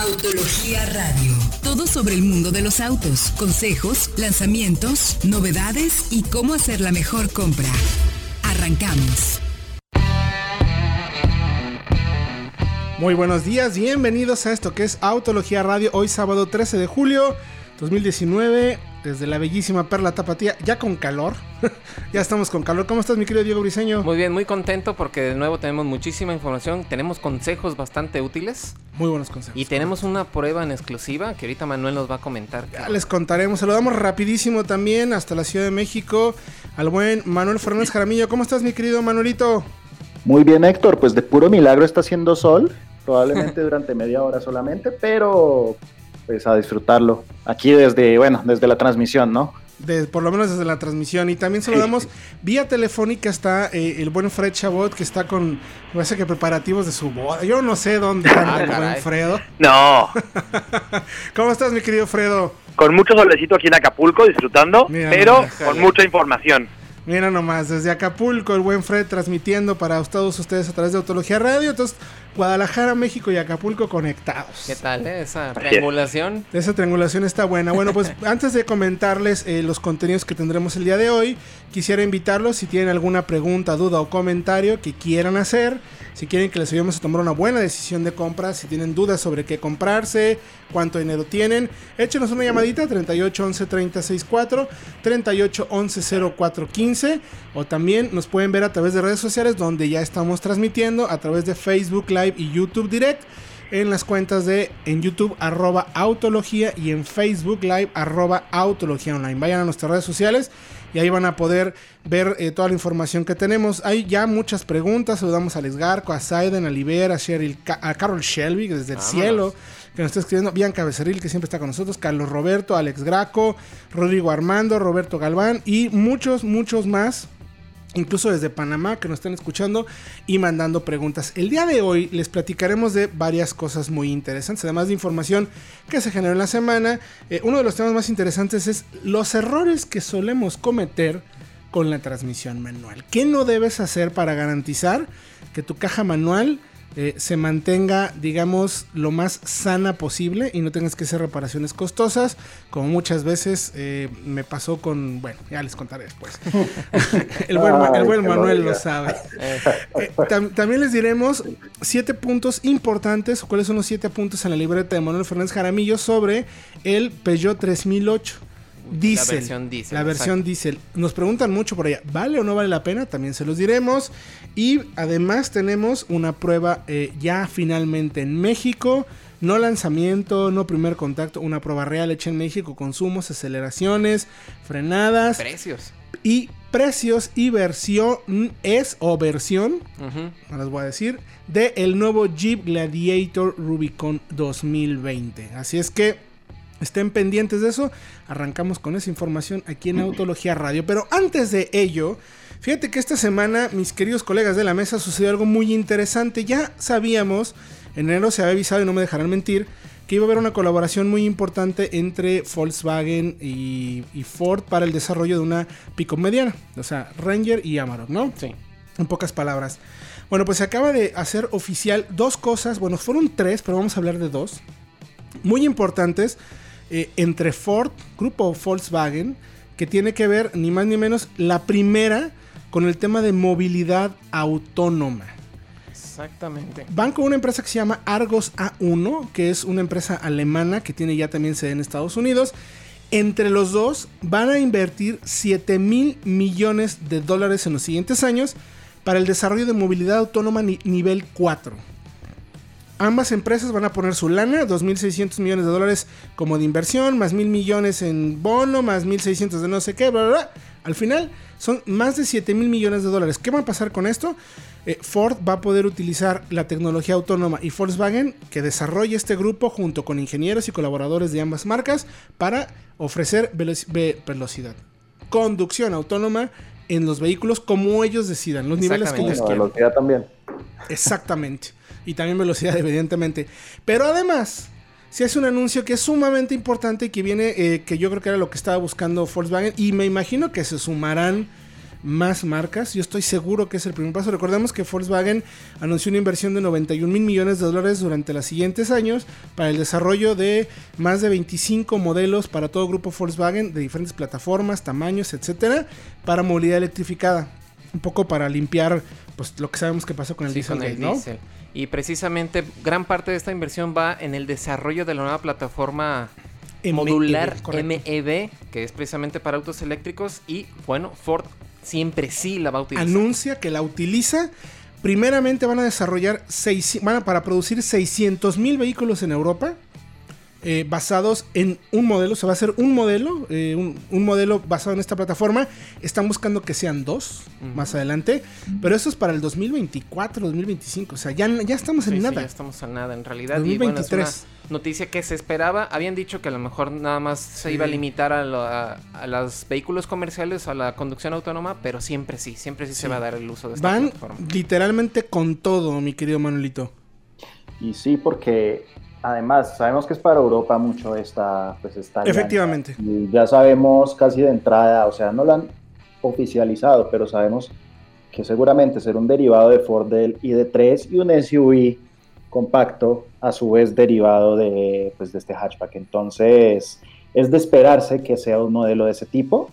Autología Radio. Todo sobre el mundo de los autos, consejos, lanzamientos, novedades y cómo hacer la mejor compra. Arrancamos. Muy buenos días, bienvenidos a esto que es Autología Radio, hoy sábado 13 de julio 2019, desde la bellísima Perla Tapatía, ya con calor, ya estamos con calor. ¿Cómo estás mi querido Diego Briseño? Muy bien, muy contento porque de nuevo tenemos muchísima información, tenemos consejos bastante útiles. Muy buenos consejos. Y tenemos una prueba en exclusiva que ahorita Manuel nos va a comentar. Ya les contaremos, saludamos rapidísimo también hasta la Ciudad de México al buen Manuel Fernández Jaramillo. ¿Cómo estás mi querido Manuelito? Muy bien Héctor, pues de puro milagro está haciendo sol probablemente durante media hora solamente, pero pues a disfrutarlo. Aquí desde, bueno, desde la transmisión, ¿no? por lo menos desde la transmisión. Y también saludamos vía telefónica está eh, el buen Fred Chabot, que está con, me parece que preparativos de su boda. Yo no sé dónde anda ah, el buen Fredo. No. ¿Cómo estás, mi querido Fredo? Con mucho solecito aquí en Acapulco, disfrutando, pero con mucha información. Mira nomás, desde Acapulco, el buen Fred transmitiendo para todos ustedes a través de Autología Radio. Entonces, Guadalajara, México y Acapulco conectados. ¿Qué tal eh? esa triangulación? Esa triangulación está buena. Bueno, pues antes de comentarles eh, los contenidos que tendremos el día de hoy, quisiera invitarlos si tienen alguna pregunta, duda o comentario que quieran hacer si quieren que les ayudemos a tomar una buena decisión de compra, si tienen dudas sobre qué comprarse, cuánto dinero tienen, échenos una llamadita 38 11 36 4, 38 11 04 15 o también nos pueden ver a través de redes sociales donde ya estamos transmitiendo a través de Facebook Live y YouTube Direct en las cuentas de en YouTube arroba autología y en Facebook Live arroba autología online. Vayan a nuestras redes sociales y ahí van a poder ver eh, toda la información que tenemos. Hay ya muchas preguntas. Saludamos a Alex Garco, a Saiden, a Libera, a, Cheryl, a Carol Shelby desde el cielo que nos está escribiendo, Bianca Becerril, que siempre está con nosotros, Carlos Roberto, Alex Graco, Rodrigo Armando, Roberto Galván y muchos, muchos más incluso desde Panamá, que nos están escuchando y mandando preguntas. El día de hoy les platicaremos de varias cosas muy interesantes, además de información que se generó en la semana. Eh, uno de los temas más interesantes es los errores que solemos cometer con la transmisión manual. ¿Qué no debes hacer para garantizar que tu caja manual eh, se mantenga, digamos, lo más sana posible y no tengas que hacer reparaciones costosas, como muchas veces eh, me pasó con, bueno, ya les contaré después. el, buen, Manuel lo sabe. Eh, también les diremos siete puntos importantes, o cuáles son los siete puntos en la libreta de Manuel Fernández Jaramillo sobre el Peugeot 3008. Diesel, la versión diesel. La versión diesel. Nos preguntan mucho por allá, ¿vale o no vale la pena? También se los diremos. Y además tenemos una prueba eh, ya finalmente en México. No lanzamiento, no primer contacto, una prueba real hecha en México, consumos, aceleraciones, frenadas. Precios. Y precios y versión es o versión, no les voy a decir, de el nuevo Jeep Gladiator Rubicon 2020. Así es que Estén pendientes de eso. Arrancamos con esa información aquí en Autología Radio. Pero antes de ello, fíjate que esta semana, mis queridos colegas de la mesa, sucedió algo muy interesante. Ya sabíamos, en enero se había avisado y no me dejarán mentir, que iba a haber una colaboración muy importante entre Volkswagen y, Ford para el desarrollo de una pico mediana. O sea, Ranger y Amarok, ¿no? Sí. En pocas palabras. Bueno, pues se acaba de hacer oficial dos cosas. Bueno, fueron tres, pero vamos a hablar de dos. Muy importantes eh, entre Ford, grupo Volkswagen, que tiene que ver ni más ni menos la primera con el tema de movilidad autónoma. Exactamente. Van con una empresa que se llama Argos A1, que es una empresa alemana que tiene ya también sede en Estados Unidos. Entre los dos van a invertir 7 mil millones de dólares en los siguientes años para el desarrollo de movilidad autónoma nivel 4. Ambas empresas van a poner su lana, 2.600 millones de dólares como de inversión, más 1.000 millones en bono, más 1.600 de no sé qué, bla, bla, bla. Al final son más de 7 mil millones de dólares. ¿Qué va a pasar con esto? Eh, Ford va a poder utilizar la tecnología autónoma y Volkswagen que desarrolla este grupo junto con ingenieros y colaboradores de ambas marcas para ofrecer velocidad, conducción autónoma en los vehículos como ellos decidan, los niveles que ellos quieran. Velocidad también. Exactamente y también velocidad, evidentemente. Pero además, se hace un anuncio que es sumamente importante y que viene, eh, que yo creo que era lo que estaba buscando Volkswagen. Y me imagino que se sumarán más marcas. Yo estoy seguro que es el primer paso. Recordemos que Volkswagen anunció una inversión de 91 mil millones de dólares durante los siguientes años para el desarrollo de más de 25 modelos para todo grupo Volkswagen de diferentes plataformas, tamaños, etcétera, para movilidad electrificada. Un poco para limpiar pues lo que sabemos que pasó con el, diesel, ¿no? Y precisamente gran parte de esta inversión va en el desarrollo de la nueva plataforma modular MEB, que es precisamente para autos eléctricos. Y bueno, Ford siempre sí la va a utilizar. Anuncia que la utiliza. Primeramente van a desarrollar, van a, para producir 600 mil vehículos en Europa. Eh, basados en un modelo, se va a hacer un modelo, eh, un, modelo basado en esta plataforma. Están buscando que sean dos más adelante, pero eso es para el 2024, 2025. O sea, ya, ya estamos en nada. ya estamos en nada en realidad. 2023. noticia que se esperaba. Habían dicho que a lo mejor nada más se iba a limitar a, los vehículos comerciales, a la conducción autónoma, pero siempre sí, siempre sí, se va a dar el uso de esta Van literalmente con todo, mi querido Manuelito. Y sí, porque Además, sabemos que es para Europa mucho esta, pues esta Efectivamente. Y ya sabemos casi de entrada, o sea, no lo han oficializado, pero sabemos que seguramente será un derivado de Ford del ID3 y un SUV compacto, a su vez derivado de, pues, de este hatchback. Entonces, es de esperarse que sea un modelo de ese tipo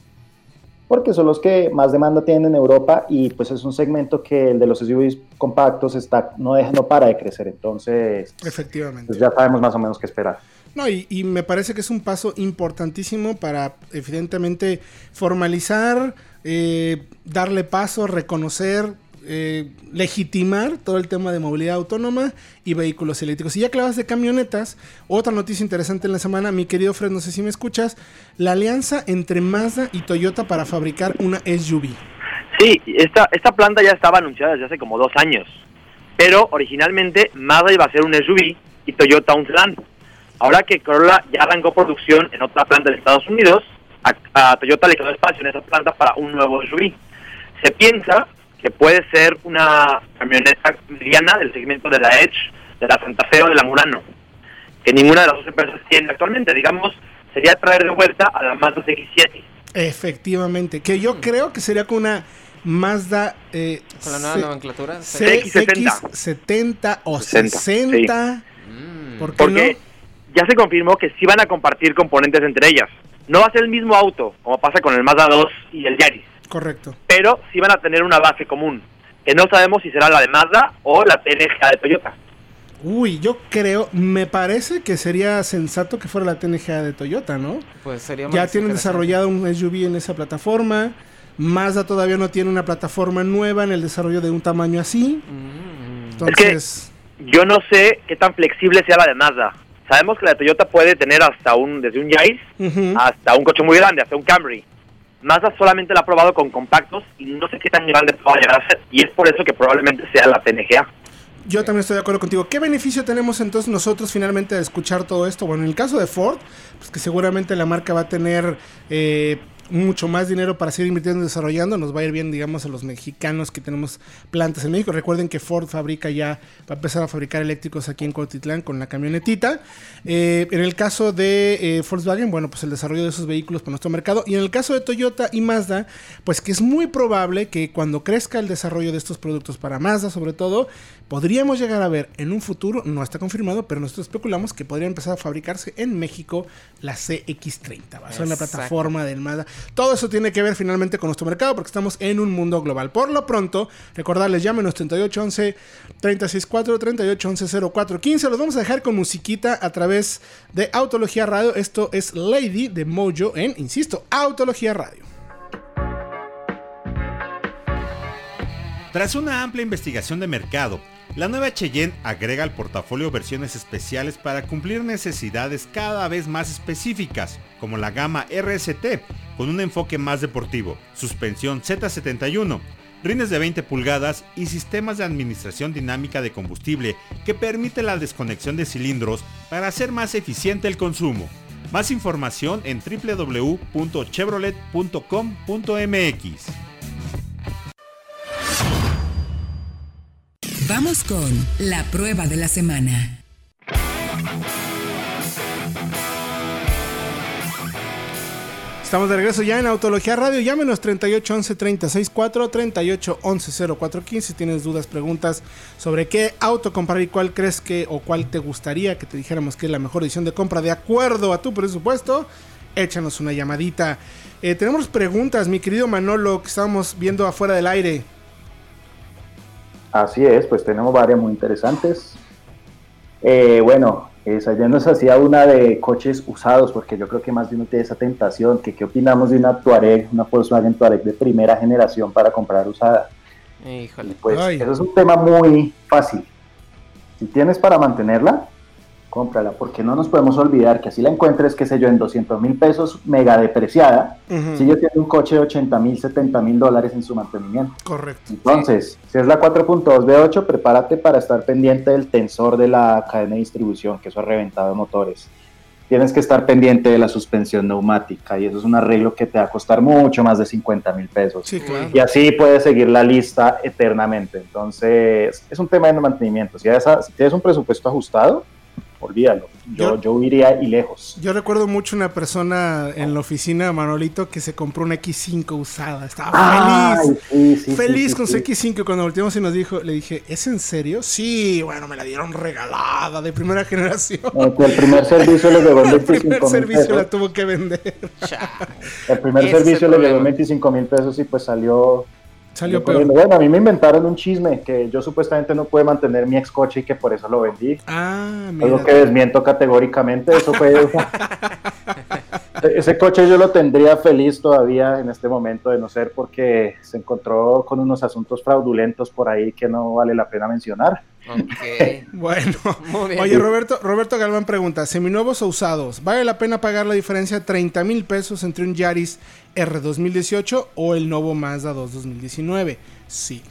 porque son los que más demanda tienen en Europa y pues es un segmento que el de los SUVs compactos está, no, deja, no para de crecer, entonces efectivamente pues ya sabemos más o menos qué esperar. No, y, y, me parece que es un paso importantísimo para evidentemente formalizar, eh, darle paso, reconocer eh, legitimar todo el tema de movilidad autónoma y vehículos eléctricos. Y ya que de camionetas, otra noticia interesante en la semana, mi querido Fred, no sé si me escuchas, la alianza entre Mazda y Toyota para fabricar una SUV. Sí, esta, esta planta ya estaba anunciada desde hace como dos años, pero originalmente Mazda iba a ser un SUV y Toyota un sedán. Ahora que Corolla ya arrancó producción en otra planta de Estados Unidos, a Toyota le quedó espacio en esa planta para un nuevo SUV. Se piensa que puede ser una camioneta mediana del segmento de la Edge, de la Santa Fe o de la Murano, que ninguna de las dos empresas tiene actualmente. Digamos, sería traer de vuelta a la Mazda CX-7. Efectivamente, que yo creo que sería con una Mazda... Eh, ¿Con la nueva nomenclatura? CX70 o 60. Mm. ¿Por qué Porque ya se confirmó que sí van a compartir componentes entre ellas. No va a ser el mismo auto, como pasa con el Mazda 2 y el Yaris Correcto. Pero sí van a tener una base común, que no sabemos si será la de Mazda o la TNGA de Toyota. Uy, yo creo, me parece que sería sensato que fuera la TNGA de Toyota, ¿no? Pues sería Ya tienen desarrollado un SUV en esa plataforma. Mazda todavía no tiene una plataforma nueva en el desarrollo de un tamaño así. Mm. Entonces, yo no sé qué tan flexible sea la de Mazda. Sabemos que la de Toyota puede tener hasta un desde un Yaris hasta un coche muy grande, hasta un Camry. Mazda solamente la ha probado con compactos y no sé qué tan grande pueda llegar a ser. Y es por eso que probablemente sea la TNGA. Yo también estoy de acuerdo contigo. ¿Qué beneficio tenemos entonces nosotros finalmente de escuchar todo esto? Bueno, en el caso de Ford, pues que seguramente la marca va a tener eh, mucho más dinero para seguir invirtiendo y desarrollando. Nos va a ir bien, digamos, a los mexicanos que tenemos plantas en México. Recuerden que Ford fabrica ya, va a empezar a fabricar eléctricos aquí en Cotitlán con la camionetita. Eh, en el caso de eh, Volkswagen, bueno, pues el desarrollo de esos vehículos para nuestro mercado. Y en el caso de Toyota y Mazda, pues que es muy probable que cuando crezca el desarrollo de estos productos para Mazda, sobre todo, podríamos llegar a ver en un futuro, no está confirmado, pero nosotros especulamos que podría empezar a fabricarse en México la CX30, basada en la plataforma del Mazda. Todo eso tiene que ver finalmente con nuestro mercado porque estamos en un mundo global. Por lo pronto, recordarles, llámenos 3811 364 3811 0415. Los vamos a dejar con musiquita a través de Autología Radio. Esto es Lady de Mojo en, insisto, Autología Radio. Tras una amplia investigación de mercado, la nueva Cheyenne agrega al portafolio versiones especiales para cumplir necesidades cada vez más específicas, como la gama RST, con un enfoque más deportivo, suspensión Z71, rines de 20 pulgadas y sistemas de administración dinámica de combustible que permite la desconexión de cilindros para hacer más eficiente el consumo. Más información en www.chevrolet.com.mx. Vamos con la prueba de la semana. Estamos de regreso ya en Autología Radio. Llámenos 38 11 36 4, 38 11 04 15 si tienes dudas, preguntas sobre qué auto comprar y cuál crees que o cuál te gustaría que te dijéramos que es la mejor decisión de compra de acuerdo a tu presupuesto. Échanos una llamadita. Eh, tenemos preguntas, mi querido Manolo, que estábamos viendo afuera del aire. Así es, pues tenemos varias muy interesantes. Eh, bueno, esa ya nos hacía una de coches usados, porque yo creo que más de uno tiene esa tentación, que qué opinamos de una Tuareg, una Volkswagen Tuareg de primera generación para comprar usada. Híjole. Pues eso es un tema muy fácil. Si tienes para mantenerla, cómprala, porque no nos podemos olvidar que así la encuentres, qué sé yo, en 200 mil pesos, mega depreciada, si yo tengo un coche de 80 mil, 70 mil dólares en su mantenimiento. Correcto. Entonces, si es la 4.2 V8, prepárate para estar pendiente del tensor de la cadena de distribución, que eso ha reventado motores. Tienes que estar pendiente de la suspensión neumática y eso es un arreglo que te va a costar mucho más de 50 mil pesos. Sí, claro. Y así puedes seguir la lista eternamente. Entonces, es un tema de mantenimiento. Si, si tienes un presupuesto ajustado, olvídalo. Yo, yo, iría y lejos. Yo recuerdo mucho una persona en la oficina, Manolito, que se compró una X5 usada. Estaba feliz. feliz con su X5. Cuando volteamos y nos dijo, le dije, ¿es en serio? Sí, bueno, me la dieron regalada de primera generación. el primer servicio le llegó 25 mil El primer servicio la tuvo que vender. el primer servicio le llegó 25 mil pesos y pues salió Salió peor. Bueno, a mí me inventaron un chisme que yo supuestamente no pude mantener mi ex coche y que por eso lo vendí. Ah, mira. Algo que desmiento categóricamente. Eso fue. Ese coche yo lo tendría feliz todavía en este momento, de no ser porque se encontró con unos asuntos fraudulentos por ahí que no vale la pena mencionar. bueno, oye Roberto, Roberto Galván pregunta, seminuevos o usados, ¿vale la pena pagar la diferencia de 30 mil pesos entre un Yaris R 2018 o el nuevo Mazda 2 2019? Sí.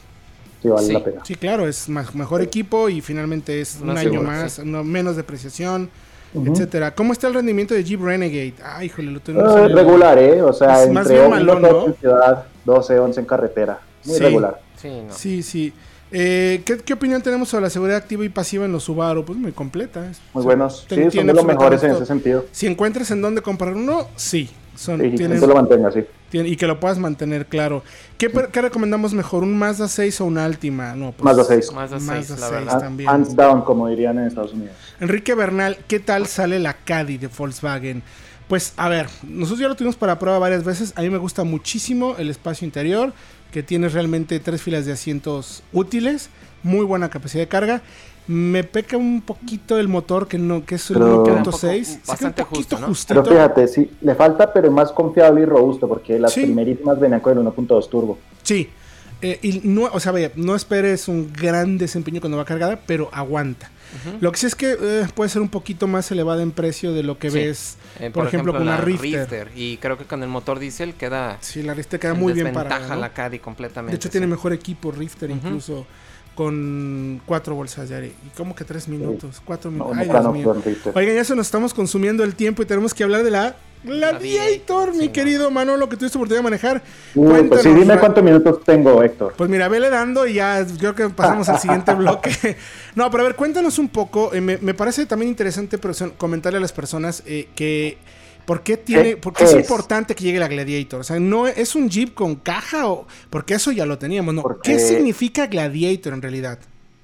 Sí, vale la pena. Sí, claro, es mejor equipo y finalmente es un año más, menos depreciación, etcétera. ¿Cómo está el rendimiento de Jeep Renegade? Ah, híjole, lo tengo uh, regular, ¿eh? O sea, entre más bien malón, ¿no? en ciudad, 12, 11 en carretera. Muy regular. Sí, sí. Eh, ¿qué, opinión tenemos sobre la seguridad activa y pasiva en los Subaru? Pues muy completa. Muy buenos. Sí, son de los mejores en ese sentido. Si encuentras en dónde comprar uno, sí. Son, sí, tienen, que lo mantenga, sí. y que lo puedas mantener claro. ¿Qué, recomendamos mejor? ¿Un Mazda 6 o un Altima? No, pues, Mazda 6. Mazda 6, la verdad. también. Hands down, como dirían en Estados Unidos. Enrique Bernal, ¿qué tal sale la Caddy de Volkswagen? Pues a ver, nosotros ya lo tuvimos para prueba varias veces. A mí me gusta muchísimo el espacio interior, que tiene realmente tres filas de asientos útiles muy buena capacidad de carga. Me peca un poquito el motor, que no que es el 1.6. Bastante un poquito justo, Pero fíjate, sí, le falta, pero más confiable y robusto, porque las primerísimas venían con el 1.2 turbo. Sí. Eh, y no, o sea, vaya, no esperes un gran desempeño cuando va cargada, pero aguanta. Lo que sí es que eh, puede ser un poquito más elevada en precio de lo que ves, eh, por, ejemplo, con una Rifter. Y creo que con el motor diésel queda. Sí, la Rifter queda muy bien para. la Caddy completamente. De hecho, tiene mejor equipo Rifter, incluso con cuatro bolsas de aire. Y como que tres minutos, cuatro minutos. Ay, Dios mío. Oigan, ya se nos estamos consumiendo el tiempo y tenemos que hablar de la Gladiator, mi querido Manolo, que tuviste oportunidad de manejar. pues sí, dime cuántos minutos tengo, Héctor. Pues mira, vele dando y ya creo que pasamos al siguiente bloque. No, pero a ver, cuéntanos un poco. Eh, me, parece también interesante comentarle a las personas eh, que ¿Por qué, tiene, porque es, importante que llegue la Gladiator? O sea, ¿no es un Jeep con caja? o Porque eso ya lo teníamos, ¿no? ¿Qué significa Gladiator en realidad?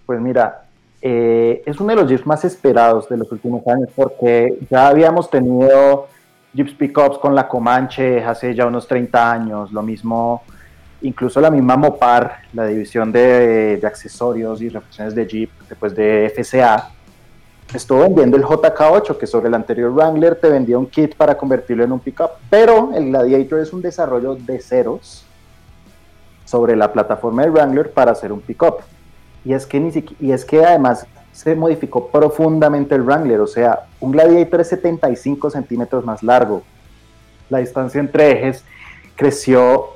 Pues mira, eh, es uno de los Jeeps más esperados de los últimos años porque ya habíamos tenido Jeeps Pickups con la Comanche hace ya unos 30 años, lo mismo, incluso la misma Mopar, la división de, de accesorios y refacciones de Jeep, después de FCA estuvo vendiendo el JK8, que sobre el anterior Wrangler te vendía un kit para convertirlo en un pickup, pero el Gladiator es un desarrollo de ceros sobre la plataforma de Wrangler para hacer un pickup. Y es que ni y es que además se modificó profundamente el Wrangler, o sea, un Gladiator es 75 centímetros más largo. La distancia entre ejes creció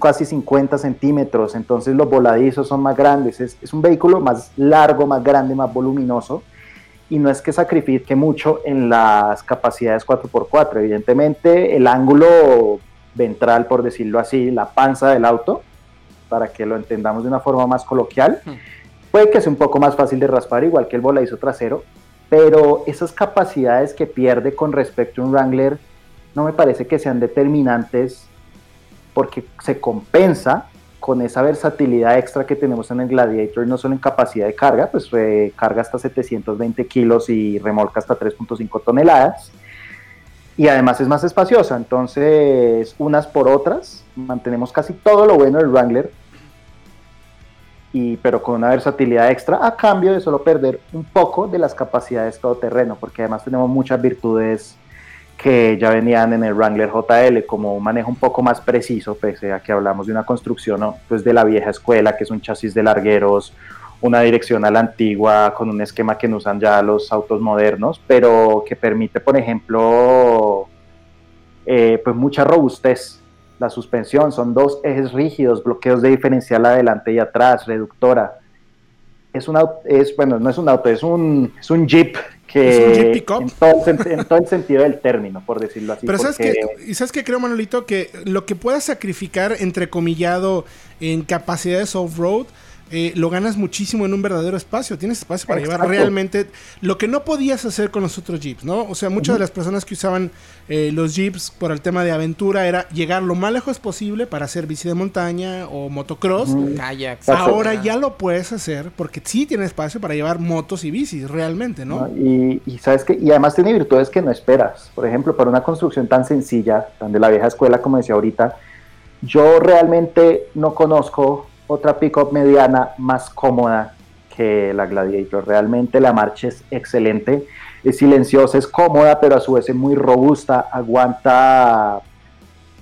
casi 50 centímetros, entonces los voladizos son más grandes, es, es un vehículo más largo, más grande, más voluminoso y no es que sacrifique mucho en las capacidades 4x4. Evidentemente, el ángulo ventral, por decirlo así, la panza del auto, para que lo entendamos de una forma más coloquial, hmm. puede que sea un poco más fácil de raspar, igual que el voladizo trasero, pero esas capacidades que pierde con respecto a un Wrangler no me parece que sean determinantes porque se compensa con esa versatilidad extra que tenemos en el Gladiator, no solo en capacidad de carga, pues carga hasta 720 kilos y remolca hasta 3.5 toneladas, y además es más espaciosa, entonces unas por otras, mantenemos casi todo lo bueno del Wrangler, y, pero con una versatilidad extra a cambio de solo perder un poco de las capacidades todoterreno, porque además tenemos muchas virtudes que ya venían en el Wrangler JL, como un manejo un poco más preciso, pese a que hablamos de una construcción pues de la vieja escuela, que es un chasis de largueros, una la antigua, con un esquema que no usan ya los autos modernos, pero que permite, por ejemplo, eh, pues mucha robustez. La suspensión son dos ejes rígidos, bloqueos de diferencial adelante y atrás, reductora. Es un es bueno, no es un auto, es un, es un Jeep que en todo, el sentido del término, por decirlo así. Pero ¿sabes que ¿Y sabes qué creo, Manolito? Que lo que puedas sacrificar, entrecomillado, en capacidades off-road, eh, lo ganas muchísimo en un verdadero espacio. Tienes espacio para llevar realmente lo que no podías hacer con los otros jeeps, ¿no? O sea, muchas de las personas que usaban eh, los jeeps por el tema de aventura era llegar lo más lejos posible para hacer bici de montaña o motocross. Ahora ya lo puedes hacer porque sí tiene espacio para llevar motos y bicis realmente, ¿no? y, y, sabes que y además tiene virtudes que no esperas. Por ejemplo, para una construcción tan sencilla, tan de la vieja escuela como decía ahorita, yo realmente no conozco otra pickup mediana más cómoda que la Gladiator. Realmente la marcha es excelente, es silenciosa, es cómoda, pero a su vez es muy robusta, aguanta,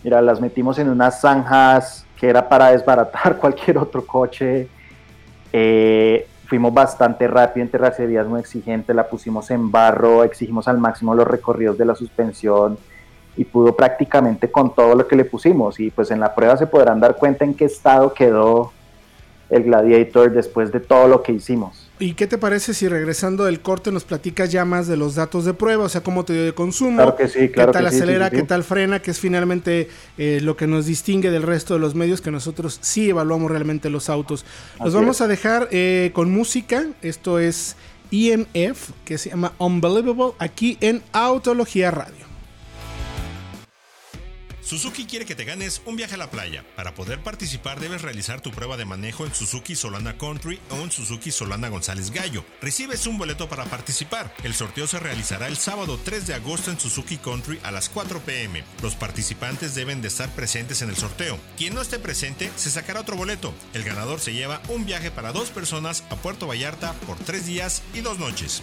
mira, las metimos en unas zanjas que era para desbaratar cualquier otro coche. Eh, fuimos bastante rápido en terracerías muy exigente, la pusimos en barro, exigimos al máximo los recorridos de la suspensión y pudo prácticamente con todo lo que le pusimos y pues en la prueba se podrán dar cuenta en qué estado quedó el Gladiator después de todo lo que hicimos. ¿Y qué te parece si regresando del corte nos platicas ya más de los datos de prueba? O sea, cómo te dio de consumo, claro que sí, claro qué tal acelera, qué tal frena, que es finalmente eh, lo que nos distingue del resto de los medios que nosotros sí evaluamos realmente los autos. Los vamos a dejar eh, con música. Esto es EMF, que se llama Unbelievable, aquí en Autología Radio. Suzuki quiere que te ganes un viaje a la playa. Para poder participar debes realizar tu prueba de manejo en Suzuki Solana Country o en Suzuki Solana González Gallo. Recibes un boleto para participar. El sorteo se realizará el sábado 3 de agosto en Suzuki Country a las 4 pm. Los participantes deben de estar presentes en el sorteo. Quien no esté presente se sacará otro boleto. El ganador se lleva un viaje para dos personas a Puerto Vallarta por tres días y dos noches.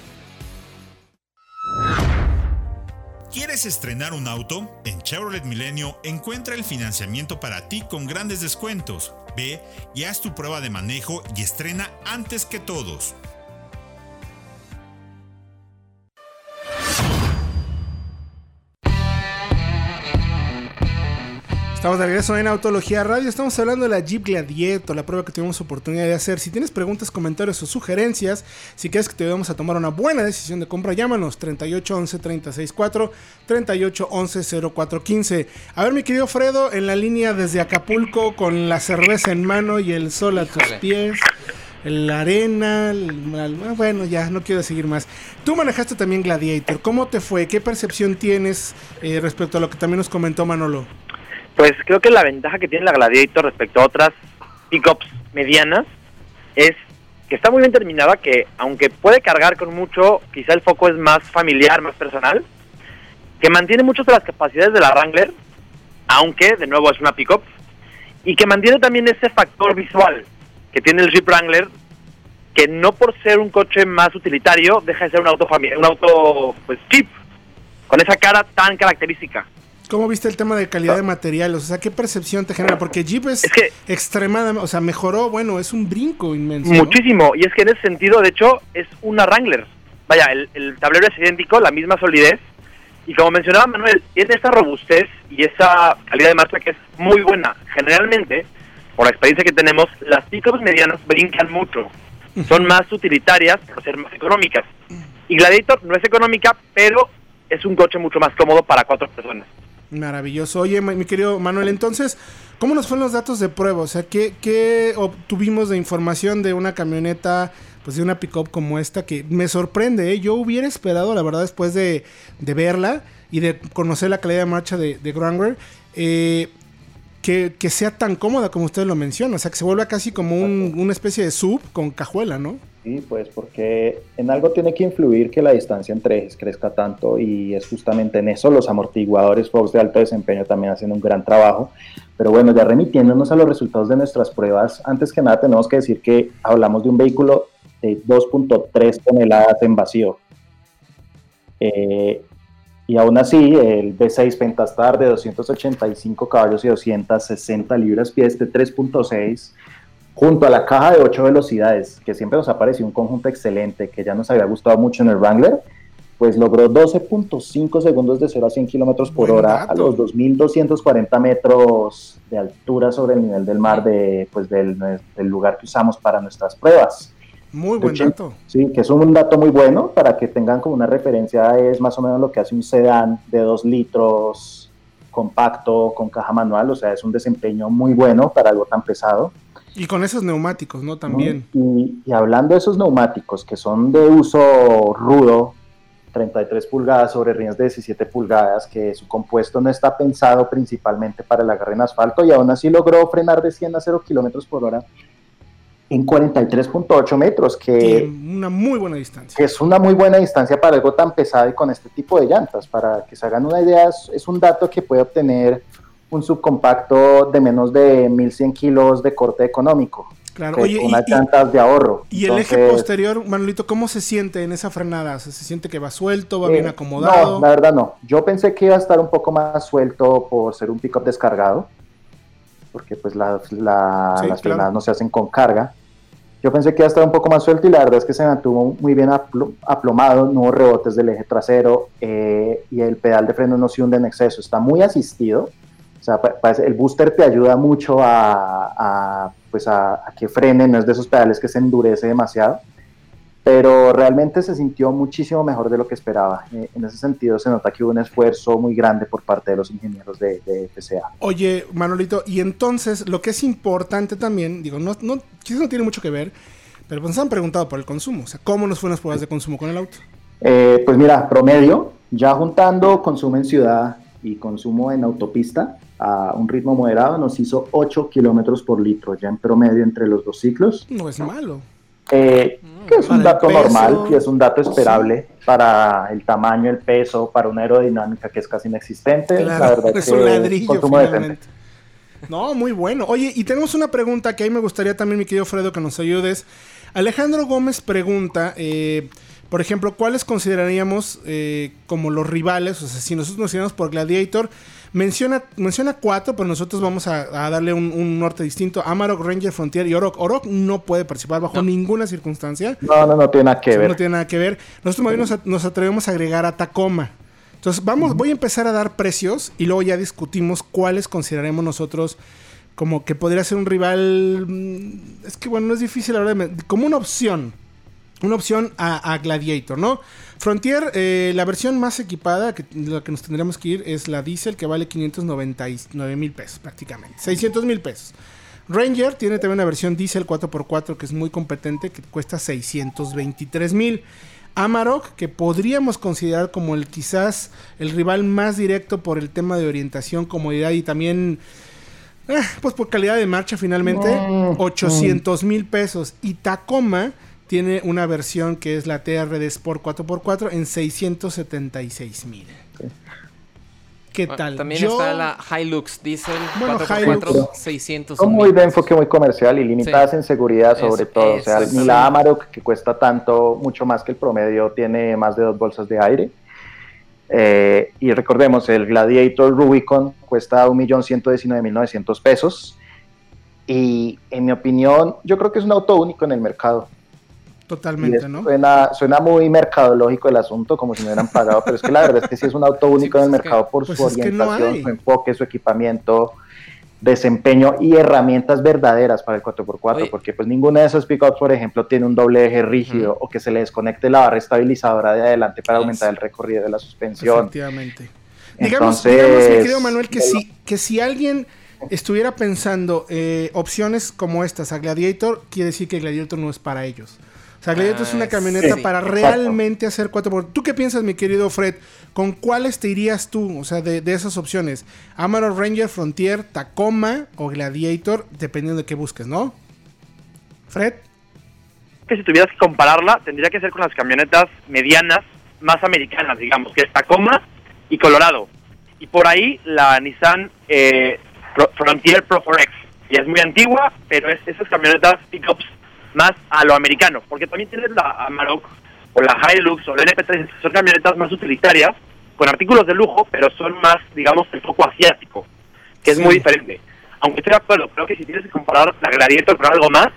¿Quieres estrenar un auto? En Chevrolet Milenio encuentra el financiamiento para ti con grandes descuentos. Ve y haz tu prueba de manejo y estrena antes que todos. Estamos de regreso en Autología Radio. Estamos hablando de la Jeep Gladiator, la prueba que tuvimos oportunidad de hacer. Si tienes preguntas, comentarios o sugerencias, si quieres que te ayudemos a tomar una buena decisión de compra, llámanos 3811 364 3811 0415. A ver, mi querido Fredo, en la línea desde Acapulco con la cerveza en mano y el sol a tus pies la arena, bueno, ya no quiero seguir más. Tú manejaste también Gladiator, ¿cómo te fue? ¿Qué percepción tienes eh, respecto a lo que también nos comentó Manolo? Pues creo que la ventaja que tiene la Gladiator respecto a otras pickups medianas es que está muy bien terminada, que aunque puede cargar con mucho, quizá el foco es más familiar, más personal, que mantiene muchas de las capacidades de la Wrangler, aunque de nuevo es una pickup, y que mantiene también ese factor visual que tiene el Jeep Wrangler, que no por ser un coche más utilitario deja de ser un auto un auto pues Jeep, con esa cara tan característica. ¿Cómo viste el tema de calidad de materiales? O sea, ¿qué percepción te genera? Porque Jeep es, extremadamente, o sea, mejoró, bueno, es un brinco inmenso. Muchísimo, y es que en ese sentido, de hecho, es una Wrangler. Vaya, el, tablero es idéntico, la misma solidez, y como mencionaba Manuel, tiene esa robustez y esa calidad de marcha que es muy buena. Generalmente, por la experiencia que tenemos, las pickups medianas brincan mucho. Son más utilitarias por ser más económicas. Y Gladiator no es económica, pero es un coche mucho más cómodo para cuatro personas. Maravilloso. Oye, mi querido Manuel, entonces, ¿cómo nos fueron los datos de prueba? O sea, ¿qué, qué obtuvimos de información de una camioneta pues de una pickup como esta que me sorprende. ¿eh? Yo hubiera esperado, la verdad, después de, verla y de conocer la calidad de marcha de, de eh, que, sea tan cómoda como ustedes lo mencionan. O sea, que se vuelva casi como una especie de sub con cajuela, ¿no? Sí, pues porque en algo tiene que influir que la distancia entre ejes crezca tanto y es justamente en eso los amortiguadores Fox de alto desempeño también hacen un gran trabajo. Pero bueno, ya remitiéndonos a los resultados de nuestras pruebas, antes que nada tenemos que decir que hablamos de un vehículo de 2.3 toneladas en vacío. Eh, y aún así, el V6 Pentastar de 285 caballos y 260 libras pies de 3.6 junto a la caja de 8 velocidades, que siempre nos ha parecido un conjunto excelente, que ya nos había gustado mucho en el Wrangler, pues logró 12.5 segundos de 0 a 100 kilómetros por hora a los 2.240 metros de altura sobre el nivel del mar de, pues, del, del lugar que usamos para nuestras pruebas. Muy buen dato. Sí, que es un dato muy bueno para que tengan como una referencia, es más o menos lo que hace un sedán de 2 litros compacto con caja manual, o sea, es un desempeño muy bueno para algo tan pesado. Y con esos neumáticos, ¿no? También. Y, hablando de esos neumáticos que son de uso rudo, 33 pulgadas sobre rines de 17 pulgadas, que su compuesto no está pensado principalmente para el agarre en asfalto y aún así logró frenar de 100 a 0 kilómetros por hora en 43.8 metros, que una muy buena distancia. Que es una muy buena distancia para algo tan pesado y con este tipo de llantas. Para que se hagan una idea, es un dato que puede obtener un subcompacto de menos de 1100 kilos de corte económico. Claro, oye, unas llantas de ahorro. ¿Y el eje posterior, Manolito, cómo se siente en esa frenada? ¿Se siente que va suelto, va bien eh, acomodado? No, la verdad no. Yo pensé que iba a estar un poco más suelto por ser un pickup descargado, porque pues las frenadas no se hacen con carga. Yo pensé que iba a estar un poco más suelto y la verdad es que se mantuvo muy bien aplomado, no hubo rebotes del eje trasero eh, y el pedal de freno no se hunde en exceso. Está muy asistido, sea, el booster te ayuda mucho a, pues a, que frene, no es de esos pedales que se endurece demasiado, pero realmente se sintió muchísimo mejor de lo que esperaba. Eh, en ese sentido se nota que hubo un esfuerzo muy grande por parte de los ingenieros de, de FCA. Oye, Manolito, y entonces lo que es importante también, digo, no, no, quizás no tiene mucho que ver, pero pues nos han preguntado por el consumo, o sea, ¿cómo nos fueron las pruebas de consumo con el auto? Eh, pues mira, promedio, ya juntando consumo en ciudad y consumo en autopista, a un ritmo moderado nos hizo 8 kilómetros por litro, ya en promedio entre los dos ciclos. No es malo. Eh, que es un dato normal y es un dato esperable para el tamaño, el peso, para una aerodinámica que es casi inexistente. la verdad es, un ladrillo No, muy bueno. Oye, y tenemos una pregunta que ahí me gustaría también, mi querido Fredo, que nos ayudes. Alejandro Gómez pregunta, eh, por ejemplo, ¿cuáles consideraríamos eh, como los rivales? O sea, si nosotros nos íbamos por Gladiator, Menciona, menciona cuatro, pero nosotros vamos a, darle un, norte distinto. Amarok, Ranger, Frontier y Orok. Orok no puede participar bajo ninguna circunstancia. No, no, no tiene nada que ver. No tiene nada que ver. Nosotros nos, nos, atrevemos a agregar a Tacoma. Entonces, vamos, voy a empezar a dar precios y luego ya discutimos cuáles consideraremos nosotros como que podría ser un rival. Mm, es que bueno, no es difícil ahora, como una opción una opción a, Gladiator, ¿no? Frontier, eh, la versión más equipada, que la que nos tendríamos que ir, es la Diesel, que vale 599 mil pesos prácticamente, 600 mil pesos. Ranger tiene también una versión Diesel 4x4 que es muy competente, que cuesta 623 mil. Amarok, que podríamos considerar como el quizás el rival más directo por el tema de orientación, comodidad y también, eh, pues por calidad de marcha finalmente, 800 mm, mil pesos. Y Tacoma, tiene una versión que es la TRD Sport 4x4 en 676 mil. ¿Qué ah, tal? También está la Hilux Diesel 4x4 600 Muy de enfoque muy comercial y limitadas en seguridad sobre todo. O sea, ni la Amarok que cuesta tanto, mucho más que el promedio, tiene más de dos bolsas de aire. Eh, y recordemos, el Gladiator Rubicon cuesta 1.119.900 pesos. Y en mi opinión, yo creo que es un auto único en el mercado. Totalmente, ¿no? Suena, suena muy mercadológico el asunto, como si me hubieran pagado, pero es que la verdad es que sí es un auto único en el pues mercado por pues su orientación, su enfoque, su equipamiento, desempeño y herramientas verdaderas para el 4x4, porque pues ninguna de esos pickups, por ejemplo, tiene un doble eje rígido o que se le desconecte la barra estabilizadora de adelante para aumentar el recorrido de la suspensión. Efectivamente. digamos, digamos, mi querido Manuel, que si, que si alguien estuviera pensando eh, opciones como estas a Gladiator, quiere decir que Gladiator no es para ellos sea, Gladiator es una ah, camioneta para realmente hacer 4x4. ¿Tú qué piensas, mi querido Fred? ¿Con cuáles te irías tú? O sea, de, esas opciones. Amarok Ranger, Frontier, Tacoma o Gladiator, dependiendo de qué busques, ¿no? Fred. Que si tuvieras que compararla, tendría que ser con las camionetas medianas más americanas, digamos, que es Tacoma y Colorado. Y por ahí la Nissan eh, Frontier Pro 4X. Y es muy antigua, pero es esas camionetas pickups más a lo americano. Porque también tienes la Amarok o la Hilux o la NP3, son camionetas más utilitarias, con artículos de lujo, pero son más, digamos, el foco asiático, que es muy diferente. Aunque estoy de acuerdo, creo que si tienes que comparar la Gladiator con algo más,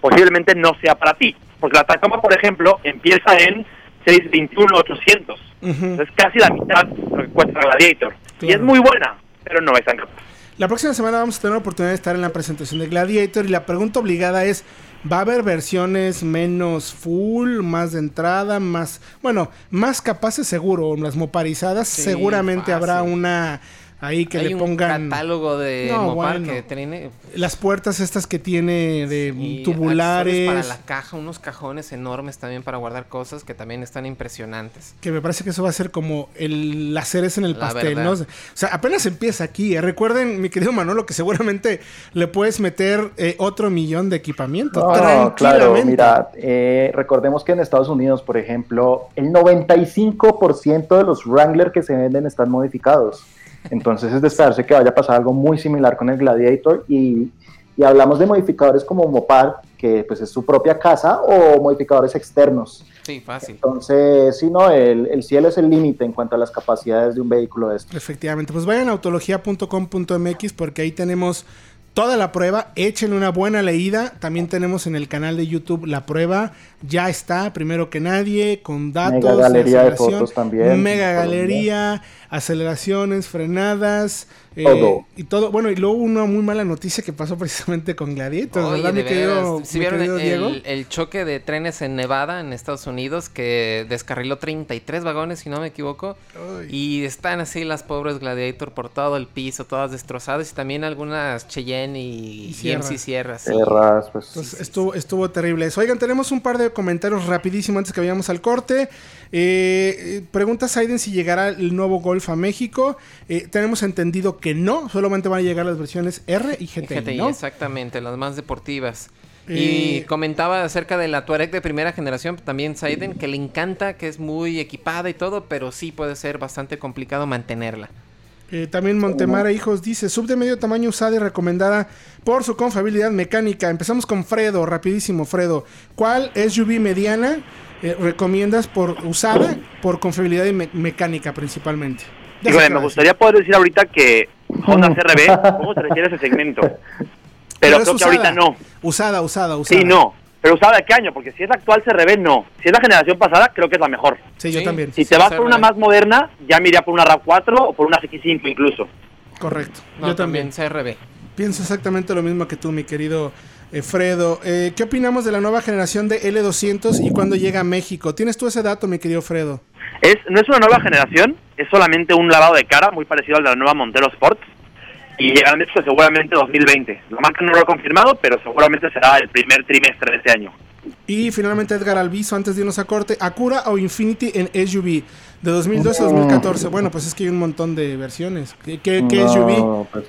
posiblemente no sea para ti. Porque la Tacoma, por ejemplo, empieza en 621-800. Es casi la mitad de lo que cuesta la Gladiator. Y es muy buena, pero no es tan capaz. La próxima semana vamos a tener la oportunidad de estar en la presentación de Gladiator y la pregunta obligada es, ¿va a haber versiones menos full, más de entrada, más, bueno, más capaces seguro, las moparizadas? seguramente habrá una ahí que le pongan un catálogo de Mopar que tiene las puertas estas que tiene de tubulares. para la caja unos cajones enormes también para guardar cosas que también están impresionantes. Que me parece que eso va a ser como el la cereza en el pastel no o sea apenas empieza aquí. ¿eh? recuerden mi querido Manolo que seguramente le puedes meter eh, otro millón de equipamiento. No, claro mira eh, recordemos que en Estados Unidos por ejemplo el 95% de los Wrangler que se venden están modificados entonces es de esperarse que vaya a pasar algo muy similar con el Gladiator y, hablamos de modificadores como Mopar, que pues es su propia casa, o modificadores externos. Sí, fácil. Entonces, sí, no, el, el cielo es el límite en cuanto a las capacidades de un vehículo de estos. Efectivamente, pues vayan a autología.com.mx porque ahí tenemos toda la prueba, échenle una buena leída. También tenemos en el canal de YouTube la prueba. Ya está, primero que nadie, con datos. Mega galería de fotos también. Mega galería, aceleraciones, frenadas. Eh, y todo. Bueno, y luego una muy mala noticia que pasó precisamente con Gladiator. ¿Verdad, mi querido, vieron el, choque de trenes en Nevada, en Estados Unidos, que descarriló 33 vagones, si no me equivoco. Y están así las pobres Gladiator por todo el piso, todas destrozadas. Y también algunas Cheyenne y, y Sierra. Sierras. pues. estuvo, estuvo terrible Oigan, tenemos un par de comentarios rapidísimo antes que vayamos al corte. Eh, eh, pregunta Saiden si llegará el nuevo Golf a México. Eh, tenemos entendido que no, solamente van a llegar las versiones R y GTI. exactamente, las más deportivas. Y comentaba acerca de la Touareg de primera generación, también Saiden, que le encanta, que es muy equipada y todo, pero sí puede ser bastante complicado mantenerla. también Montemara Hijos dice, sub de medio tamaño usada y recomendada por su confiabilidad mecánica. Empezamos con Fredo, rapidísimo Fredo. ¿Cuál SUV mediana eh, recomiendas por usada, por confiabilidad y mecánica principalmente? Me gustaría poder decir ahorita que Honda CRB, ¿cómo se refiere a ese segmento? Pero, creo que ahorita no. Usada, usada, usada. Sí, no. Pero usada de qué año? Porque si es la actual CRB, no. Si es la generación pasada, creo que es la mejor. Sí, yo también. Si te vas por una más moderna, ya me iría por una RAV4 o por una X5 incluso. Correcto. yo también. CRB. Pienso exactamente lo mismo que tú, mi querido Fredo, eh, ¿qué opinamos de la nueva generación de L200 y cuándo llega a México? ¿Tienes tú ese dato, mi querido Fredo? Es, no es una nueva generación, es solamente un lavado de cara muy parecido al de la nueva Montero Sport y llegará a México seguramente 2020. La marca no lo ha confirmado, pero seguramente será el primer trimestre de este año. Y finalmente Edgar Alviso, antes de irnos a corte, Acura o Infinity en SUV de 2012 a 2014. Bueno, pues es que hay un montón de versiones. ¿Qué, qué, SUV? Pues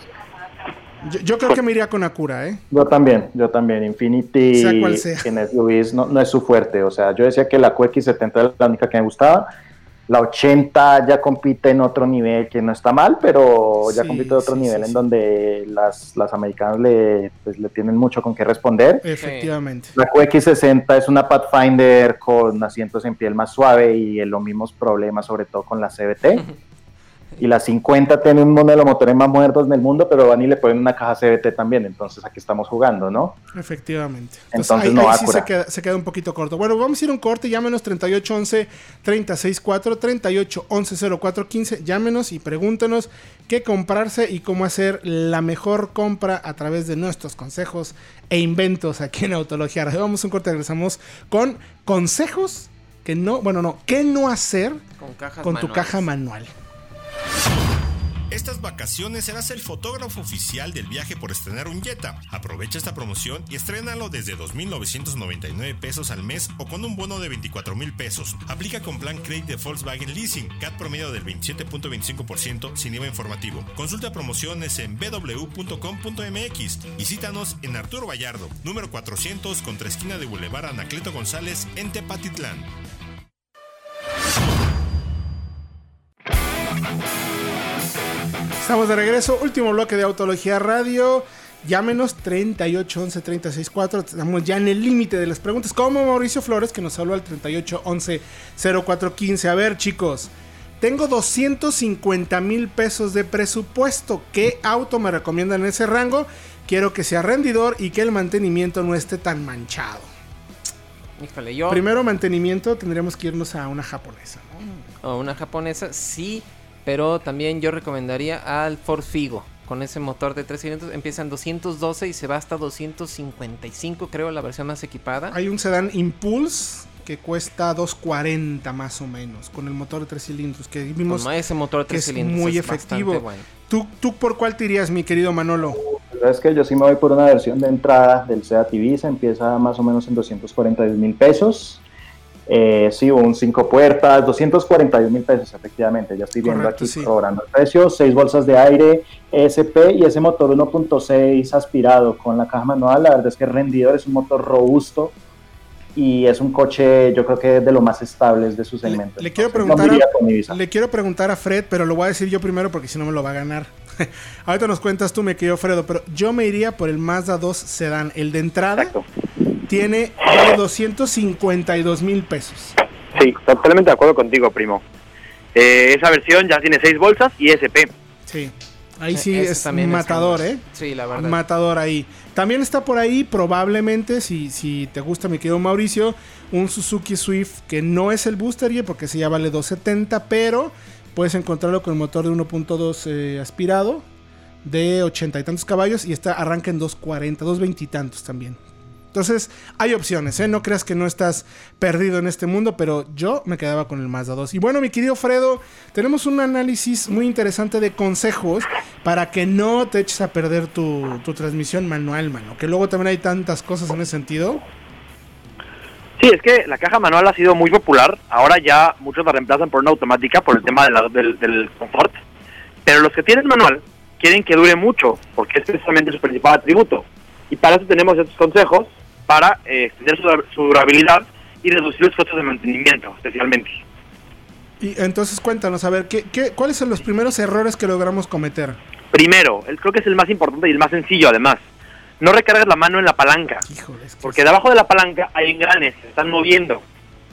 yo, creo que me iría con Acura, ¿eh? Yo también, yo también. Infinity sea cual sea. en SUVs no, no, es su fuerte. O sea, yo decía que la QX70 es la única que me gustaba. La 80 ya compite en otro nivel, que no está mal, pero ya compite en otro nivel en donde las, las americanas le, pues, le tienen mucho con qué responder. Efectivamente. La QX60 es una Pathfinder con asientos en piel más suave y los mismos problemas, sobre todo con la CBT. y la 50 tiene un modelo motores más modernos del mundo, pero van y le ponen una caja CBT también, entonces aquí estamos jugando, ¿no? Efectivamente. Entonces, no ahí sí se queda, se queda, un poquito corto. Bueno, vamos a ir a un corte, llámenos 3811 364 3811 0415, llámenos y pregúntenos qué comprarse y cómo hacer la mejor compra a través de nuestros consejos e inventos aquí en Autología. Ahora vamos a un corte, regresamos con consejos que no, bueno, no, qué no hacer con, con tu caja manual. Estas vacaciones serás el fotógrafo oficial del viaje por estrenar un Jetta. Aprovecha esta promoción y estrénalo desde 2.999 pesos al mes o con un bono de 24 mil pesos. Aplica con plan Credit de Volkswagen Leasing, CAT promedio del 27.25% sin IVA informativo. Consulta promociones en www.com.mx y cítanos en Arturo Vallardo, número 400 contra esquina de Boulevard Anacleto González en Tepatitlán. Estamos de regreso, último bloque de Autología Radio. Llámenos 38 11 36 4. Estamos ya en el límite de las preguntas. Como Mauricio Flores, que nos habló al 38 11 04 15. A ver, chicos, tengo 250 mil pesos de presupuesto. ¿Qué auto me recomiendan en ese rango? Quiero que sea rendidor y que el mantenimiento no esté tan manchado. Híjole, yo. Primero, mantenimiento, tendríamos que irnos a una japonesa. ¿no? A una japonesa, sí pero también yo recomendaría al Ford Figo. Con ese motor de 3 cilindros empieza en 212 y se va hasta 255, creo, la versión más equipada. Hay un sedán Impulse que cuesta 240 más o menos, con el motor de 3 cilindros, que vimos ese motor de 3 cilindros es muy efectivo. ¿Tú, ¿Tú por cuál te irías, mi querido Manolo? Es que yo sí me voy por una versión de entrada del Seat Ibiza, empieza más o menos en 242 mil pesos. Eh, sí, un 5 puertas, 241 mil pesos efectivamente, ya estoy viendo aquí cobrando el precio, 6 bolsas de aire SP y ese motor 1.6 aspirado con la caja manual, la verdad es que es rendidor, es un motor robusto y es un coche yo creo que es de lo más estables de su segmento. Le, quiero, preguntar a, le quiero preguntar a Fred, pero lo voy a decir yo primero porque si no me lo va a ganar. Ahorita nos cuentas tú, me querido Fredo, pero yo me iría por el Mazda 2 Sedan, el de entrada. Exacto tiene 252 mil pesos. Sí, totalmente de acuerdo contigo, primo. Eh, esa versión ya tiene seis bolsas y SP. Sí. Ahí sí es matador, ¿eh? Sí, la verdad. Matador ahí. También está por ahí, probablemente, si, si te gusta, mi querido Mauricio, un Suzuki Swift que no es el Booster porque ese ya vale 270, pero puedes encontrarlo con el motor de 1.2 eh, aspirado de 80 y tantos caballos y está arranca en 240, 220 y tantos también. Entonces, hay opciones, ¿eh? No creas que no estás perdido en este mundo, pero yo me quedaba con el Mazda 2. Y bueno, mi querido Fredo, tenemos un análisis muy interesante de consejos para que no te eches a perder tu, transmisión manual, mano. Que luego también hay tantas cosas en ese sentido. Sí, es que la caja manual ha sido muy popular. Ahora ya muchos la reemplazan por una automática por el tema del, del confort. Pero los que tienen manual quieren que dure mucho, porque es precisamente su principal atributo. Y para eso tenemos estos consejos para eh, extender su, durabilidad y reducir los costos de mantenimiento, especialmente. Y entonces cuéntanos, a ver, ¿qué, qué, cuáles son los primeros errores que logramos cometer? Primero, creo que es el más importante y el más sencillo además. No recargues la mano en la palanca. porque debajo de la palanca hay engranes, se están moviendo.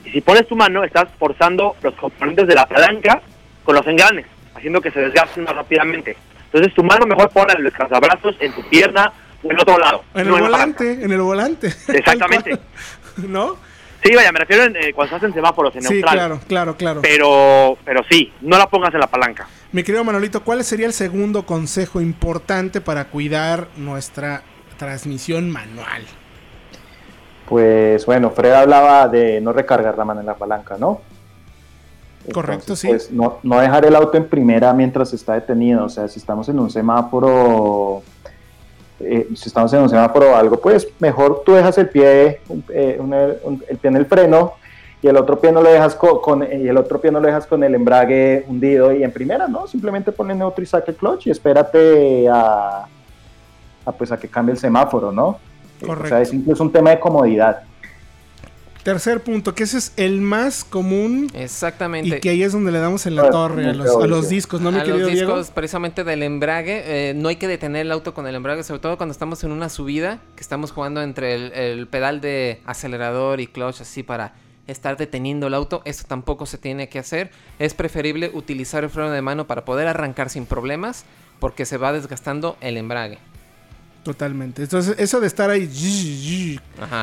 Y si pones tu mano, estás forzando los componentes de la palanca con los engranes, haciendo que se desgasten más rápidamente. Entonces tu mano mejor pone en el descansabrazos, en tu pierna en otro lado. En el volante, en, el volante. Exactamente. ¿No? Sí, vaya, me refiero en, eh, cuando estás en semáforos, en sí, claro, claro, claro. Pero, pero sí, no la pongas en la palanca. Mi querido Manolito, ¿cuál sería el segundo consejo importante para cuidar nuestra transmisión manual? Pues bueno, Fred hablaba de no recargar la mano en la palanca, ¿no? Correcto, sí. Pues no, no dejar el auto en primera mientras está detenido. O sea, si estamos en un semáforo eh, si estamos en un semáforo o algo, pues mejor tú dejas el pie, eh, el pie en el freno y el otro pie no lo dejas con, y el otro pie no lo dejas con el embrague hundido y en primera, ¿no? Simplemente pone neutro y saque el clutch y espérate a, pues a que cambie el semáforo, ¿no? Correcto. O sea, es incluso un tema de comodidad. Tercer punto, que ese es el más común. Exactamente. Y que ahí es donde le damos en la torre a los, discos, ¿no, mi a los discos, precisamente del embrague. Eh, no hay que detener el auto con el embrague, sobre todo cuando estamos en una subida, que estamos jugando entre el, pedal de acelerador y clutch, así para estar deteniendo el auto. Eso tampoco se tiene que hacer. Es preferible utilizar el freno de mano para poder arrancar sin problemas, porque se va desgastando el embrague. Totalmente. Entonces, eso de estar ahí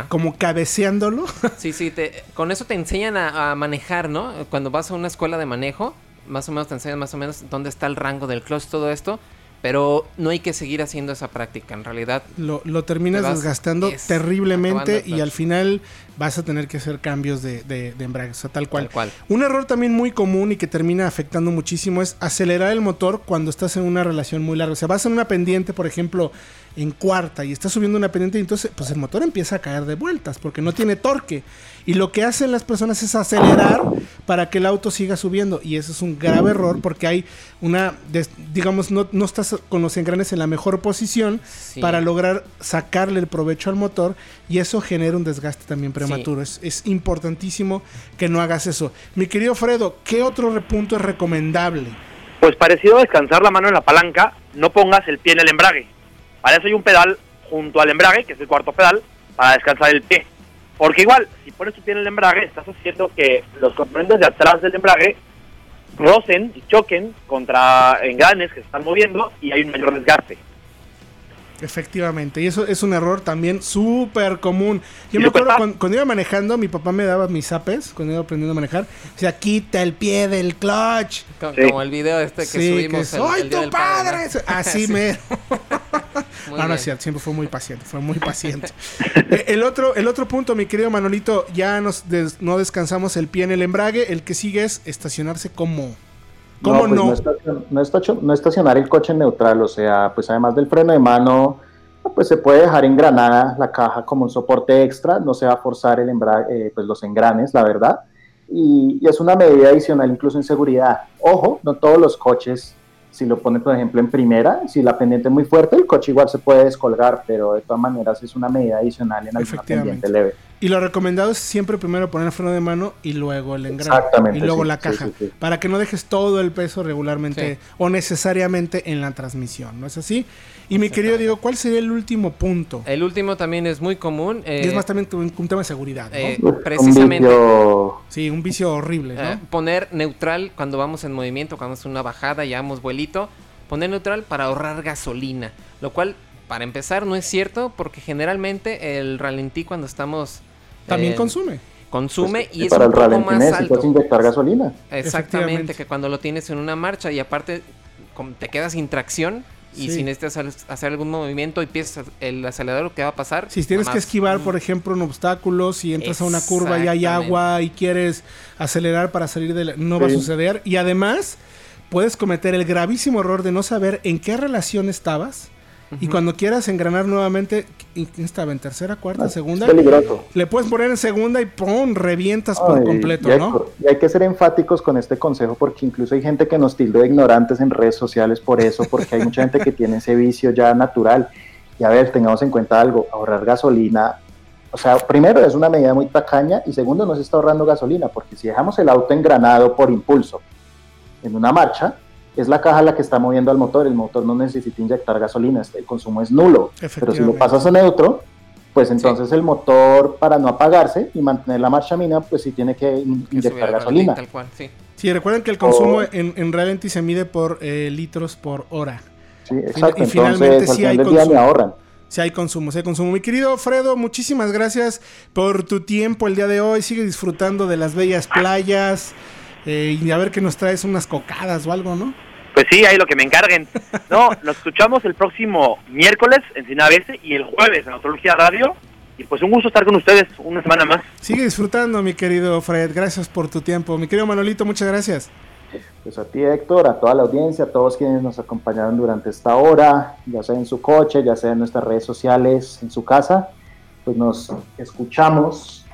como cabeceándolo. Sí, sí, con eso te enseñan a, manejar, ¿no? Cuando vas a una escuela de manejo, más o menos te enseñan más o menos dónde está el rango del clutch, todo esto. Pero no hay que seguir haciendo esa práctica, en realidad. Lo, terminas desgastando terriblemente y al final vas a tener que hacer cambios de, de, embrague, o sea, tal cual. Un error también muy común y que termina afectando muchísimo es acelerar el motor cuando estás en una relación muy larga. O sea, vas en una pendiente, por ejemplo, en cuarta y estás subiendo una pendiente y entonces pues el motor empieza a caer de vueltas porque no tiene torque. Y lo que hacen las personas es acelerar para que el auto siga subiendo. Y eso es un grave error porque hay una, digamos, no, no estás con los engranes en la mejor posición para lograr sacarle el provecho al motor y eso genera un desgaste también prematuro. Es, es, importantísimo que no hagas eso. Mi querido Fredo, ¿qué otro repunto es recomendable? Pues parecido a descansar la mano en la palanca, no pongas el pie en el embrague. Para eso hay un pedal junto al embrague, que es el cuarto pedal, para descansar el pie. Porque igual, si pones tu pie en el embrague, estás haciendo que los componentes de atrás del embrague rocen y choquen contra engranes que se están moviendo y hay un mayor desgaste. Efectivamente, y eso es un error también súper común. Yo me acuerdo cuando, iba manejando, mi papá me daba mis zapes cuando iba aprendiendo a manejar. O sea, quita el pie del clutch. Como, el video este que subimos. ¡Soy tu padre! Así me. no, no siempre fue muy paciente, fue muy paciente. Eh, el, otro, el otro punto, mi querido Manolito, ya nos no descansamos el pie en el embrague. El que sigue es estacionarse como. ¿Cómo no? Pues no? no, estacionar el coche en neutral, o sea, pues además del freno de mano, pues se puede dejar engranada la caja como un soporte extra, no se va a forzar el eh, pues los engranes, la verdad. Y, y, es una medida adicional incluso en seguridad. Ojo, no todos los coches si lo pone, por ejemplo, en primera, si la pendiente es muy fuerte, el coche igual se puede descolgar, pero de todas maneras es una medida adicional en alguna pendiente leve. Y lo recomendado es siempre primero poner el freno de mano y luego el engrane. Y luego la caja. para que no dejes todo el peso regularmente o necesariamente en la transmisión. ¿No es así? Y mi querido Diego, ¿cuál sería el último punto? El último también es muy común. y es eh, más también un, tema de seguridad. Eh, precisamente. Sí, un vicio horrible. Eh, poner neutral cuando vamos en movimiento, cuando es una bajada, y llevamos vuelito. Poner neutral para ahorrar gasolina. Lo cual, para empezar, no es cierto porque generalmente el ralentí cuando estamos también consume. Consume pues, y, es un poco más alto. inyectar gasolina. Exactamente, que cuando lo tienes en una marcha y aparte te quedas sin tracción y si necesitas hacer algún movimiento y piensas el acelerador, ¿qué va a pasar? Si tienes que esquivar, por ejemplo, un obstáculo, si entras a una curva y hay agua y quieres acelerar para salir de la... no va a suceder. Y además, puedes cometer el gravísimo error de no saber en qué relación estabas y cuando quieras engranar nuevamente, ¿quién estaba? ¿En tercera, cuarta, ah, segunda? Le puedes poner en segunda y ¡pum! revientas por completo, ¿no? y hay que ser enfáticos con este consejo porque incluso hay gente que nos tilde de ignorantes en redes sociales por eso, porque hay mucha gente que tiene ese vicio ya natural. Y a ver, tengamos en cuenta algo, ahorrar gasolina. O sea, primero es una medida muy tacaña y segundo no se está ahorrando gasolina, porque si dejamos el auto engranado por impulso en una marcha, es la caja la que está moviendo al motor, el motor no necesita inyectar gasolina, el consumo es nulo. Pero si lo pasas a neutro, pues entonces el motor para no apagarse y mantener la marcha mina, pues sí tiene que, inyectar gasolina. sí. recuerden que el consumo en, en Ralenti se mide por eh, litros por hora. Sí, exacto. Y finalmente sí hay consumo. Ahorran. Si hay consumo, si hay consumo. Mi querido Fredo, muchísimas gracias por tu tiempo el día de hoy. Sigue disfrutando de las bellas playas eh, y a ver que nos traes unas cocadas o algo, ¿no? Pues sí, ahí lo que me encarguen. No, nos escuchamos el próximo miércoles en Sinabese y el jueves en Autología Radio. Y pues un gusto estar con ustedes una semana más. Sigue disfrutando, mi querido Fred. Gracias por tu tiempo. Mi querido Manolito, muchas gracias. Pues a ti, Héctor, a toda la audiencia, a todos quienes nos acompañaron durante esta hora, ya sea en su coche, ya sea en nuestras redes sociales, en su casa. Pues nos escuchamos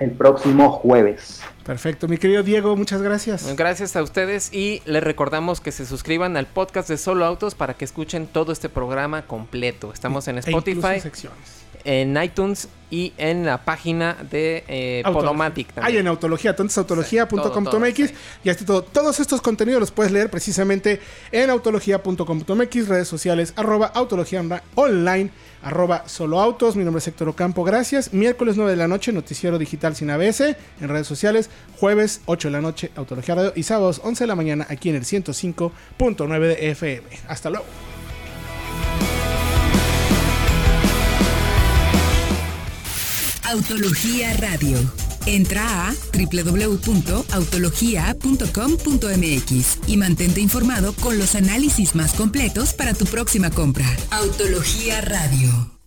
el próximo jueves. Perfecto, mi querido Diego, muchas gracias. Gracias a ustedes y les recordamos que se suscriban al podcast de Solo Autos para que escuchen todo este programa completo. Estamos en e Spotify, en iTunes y en la página de eh, Podomatic también. Hay en Autología, entonces autología.com.mx y hasta todo. Todos estos contenidos los puedes leer precisamente en autología.com.mx, redes sociales, arroba autología online, arroba solo autos. Mi nombre es Héctor Ocampo, gracias. Miércoles 9 de la noche, noticiero digital sin ABS, en redes sociales. Jueves 8 de la noche, Autología Radio. Y sábados 11 de la mañana, aquí en el 105.9 de FM. Hasta luego. Autología Radio. Entra a www.autologia.com.mx y mantente informado con los análisis más completos para tu próxima compra. Autología Radio.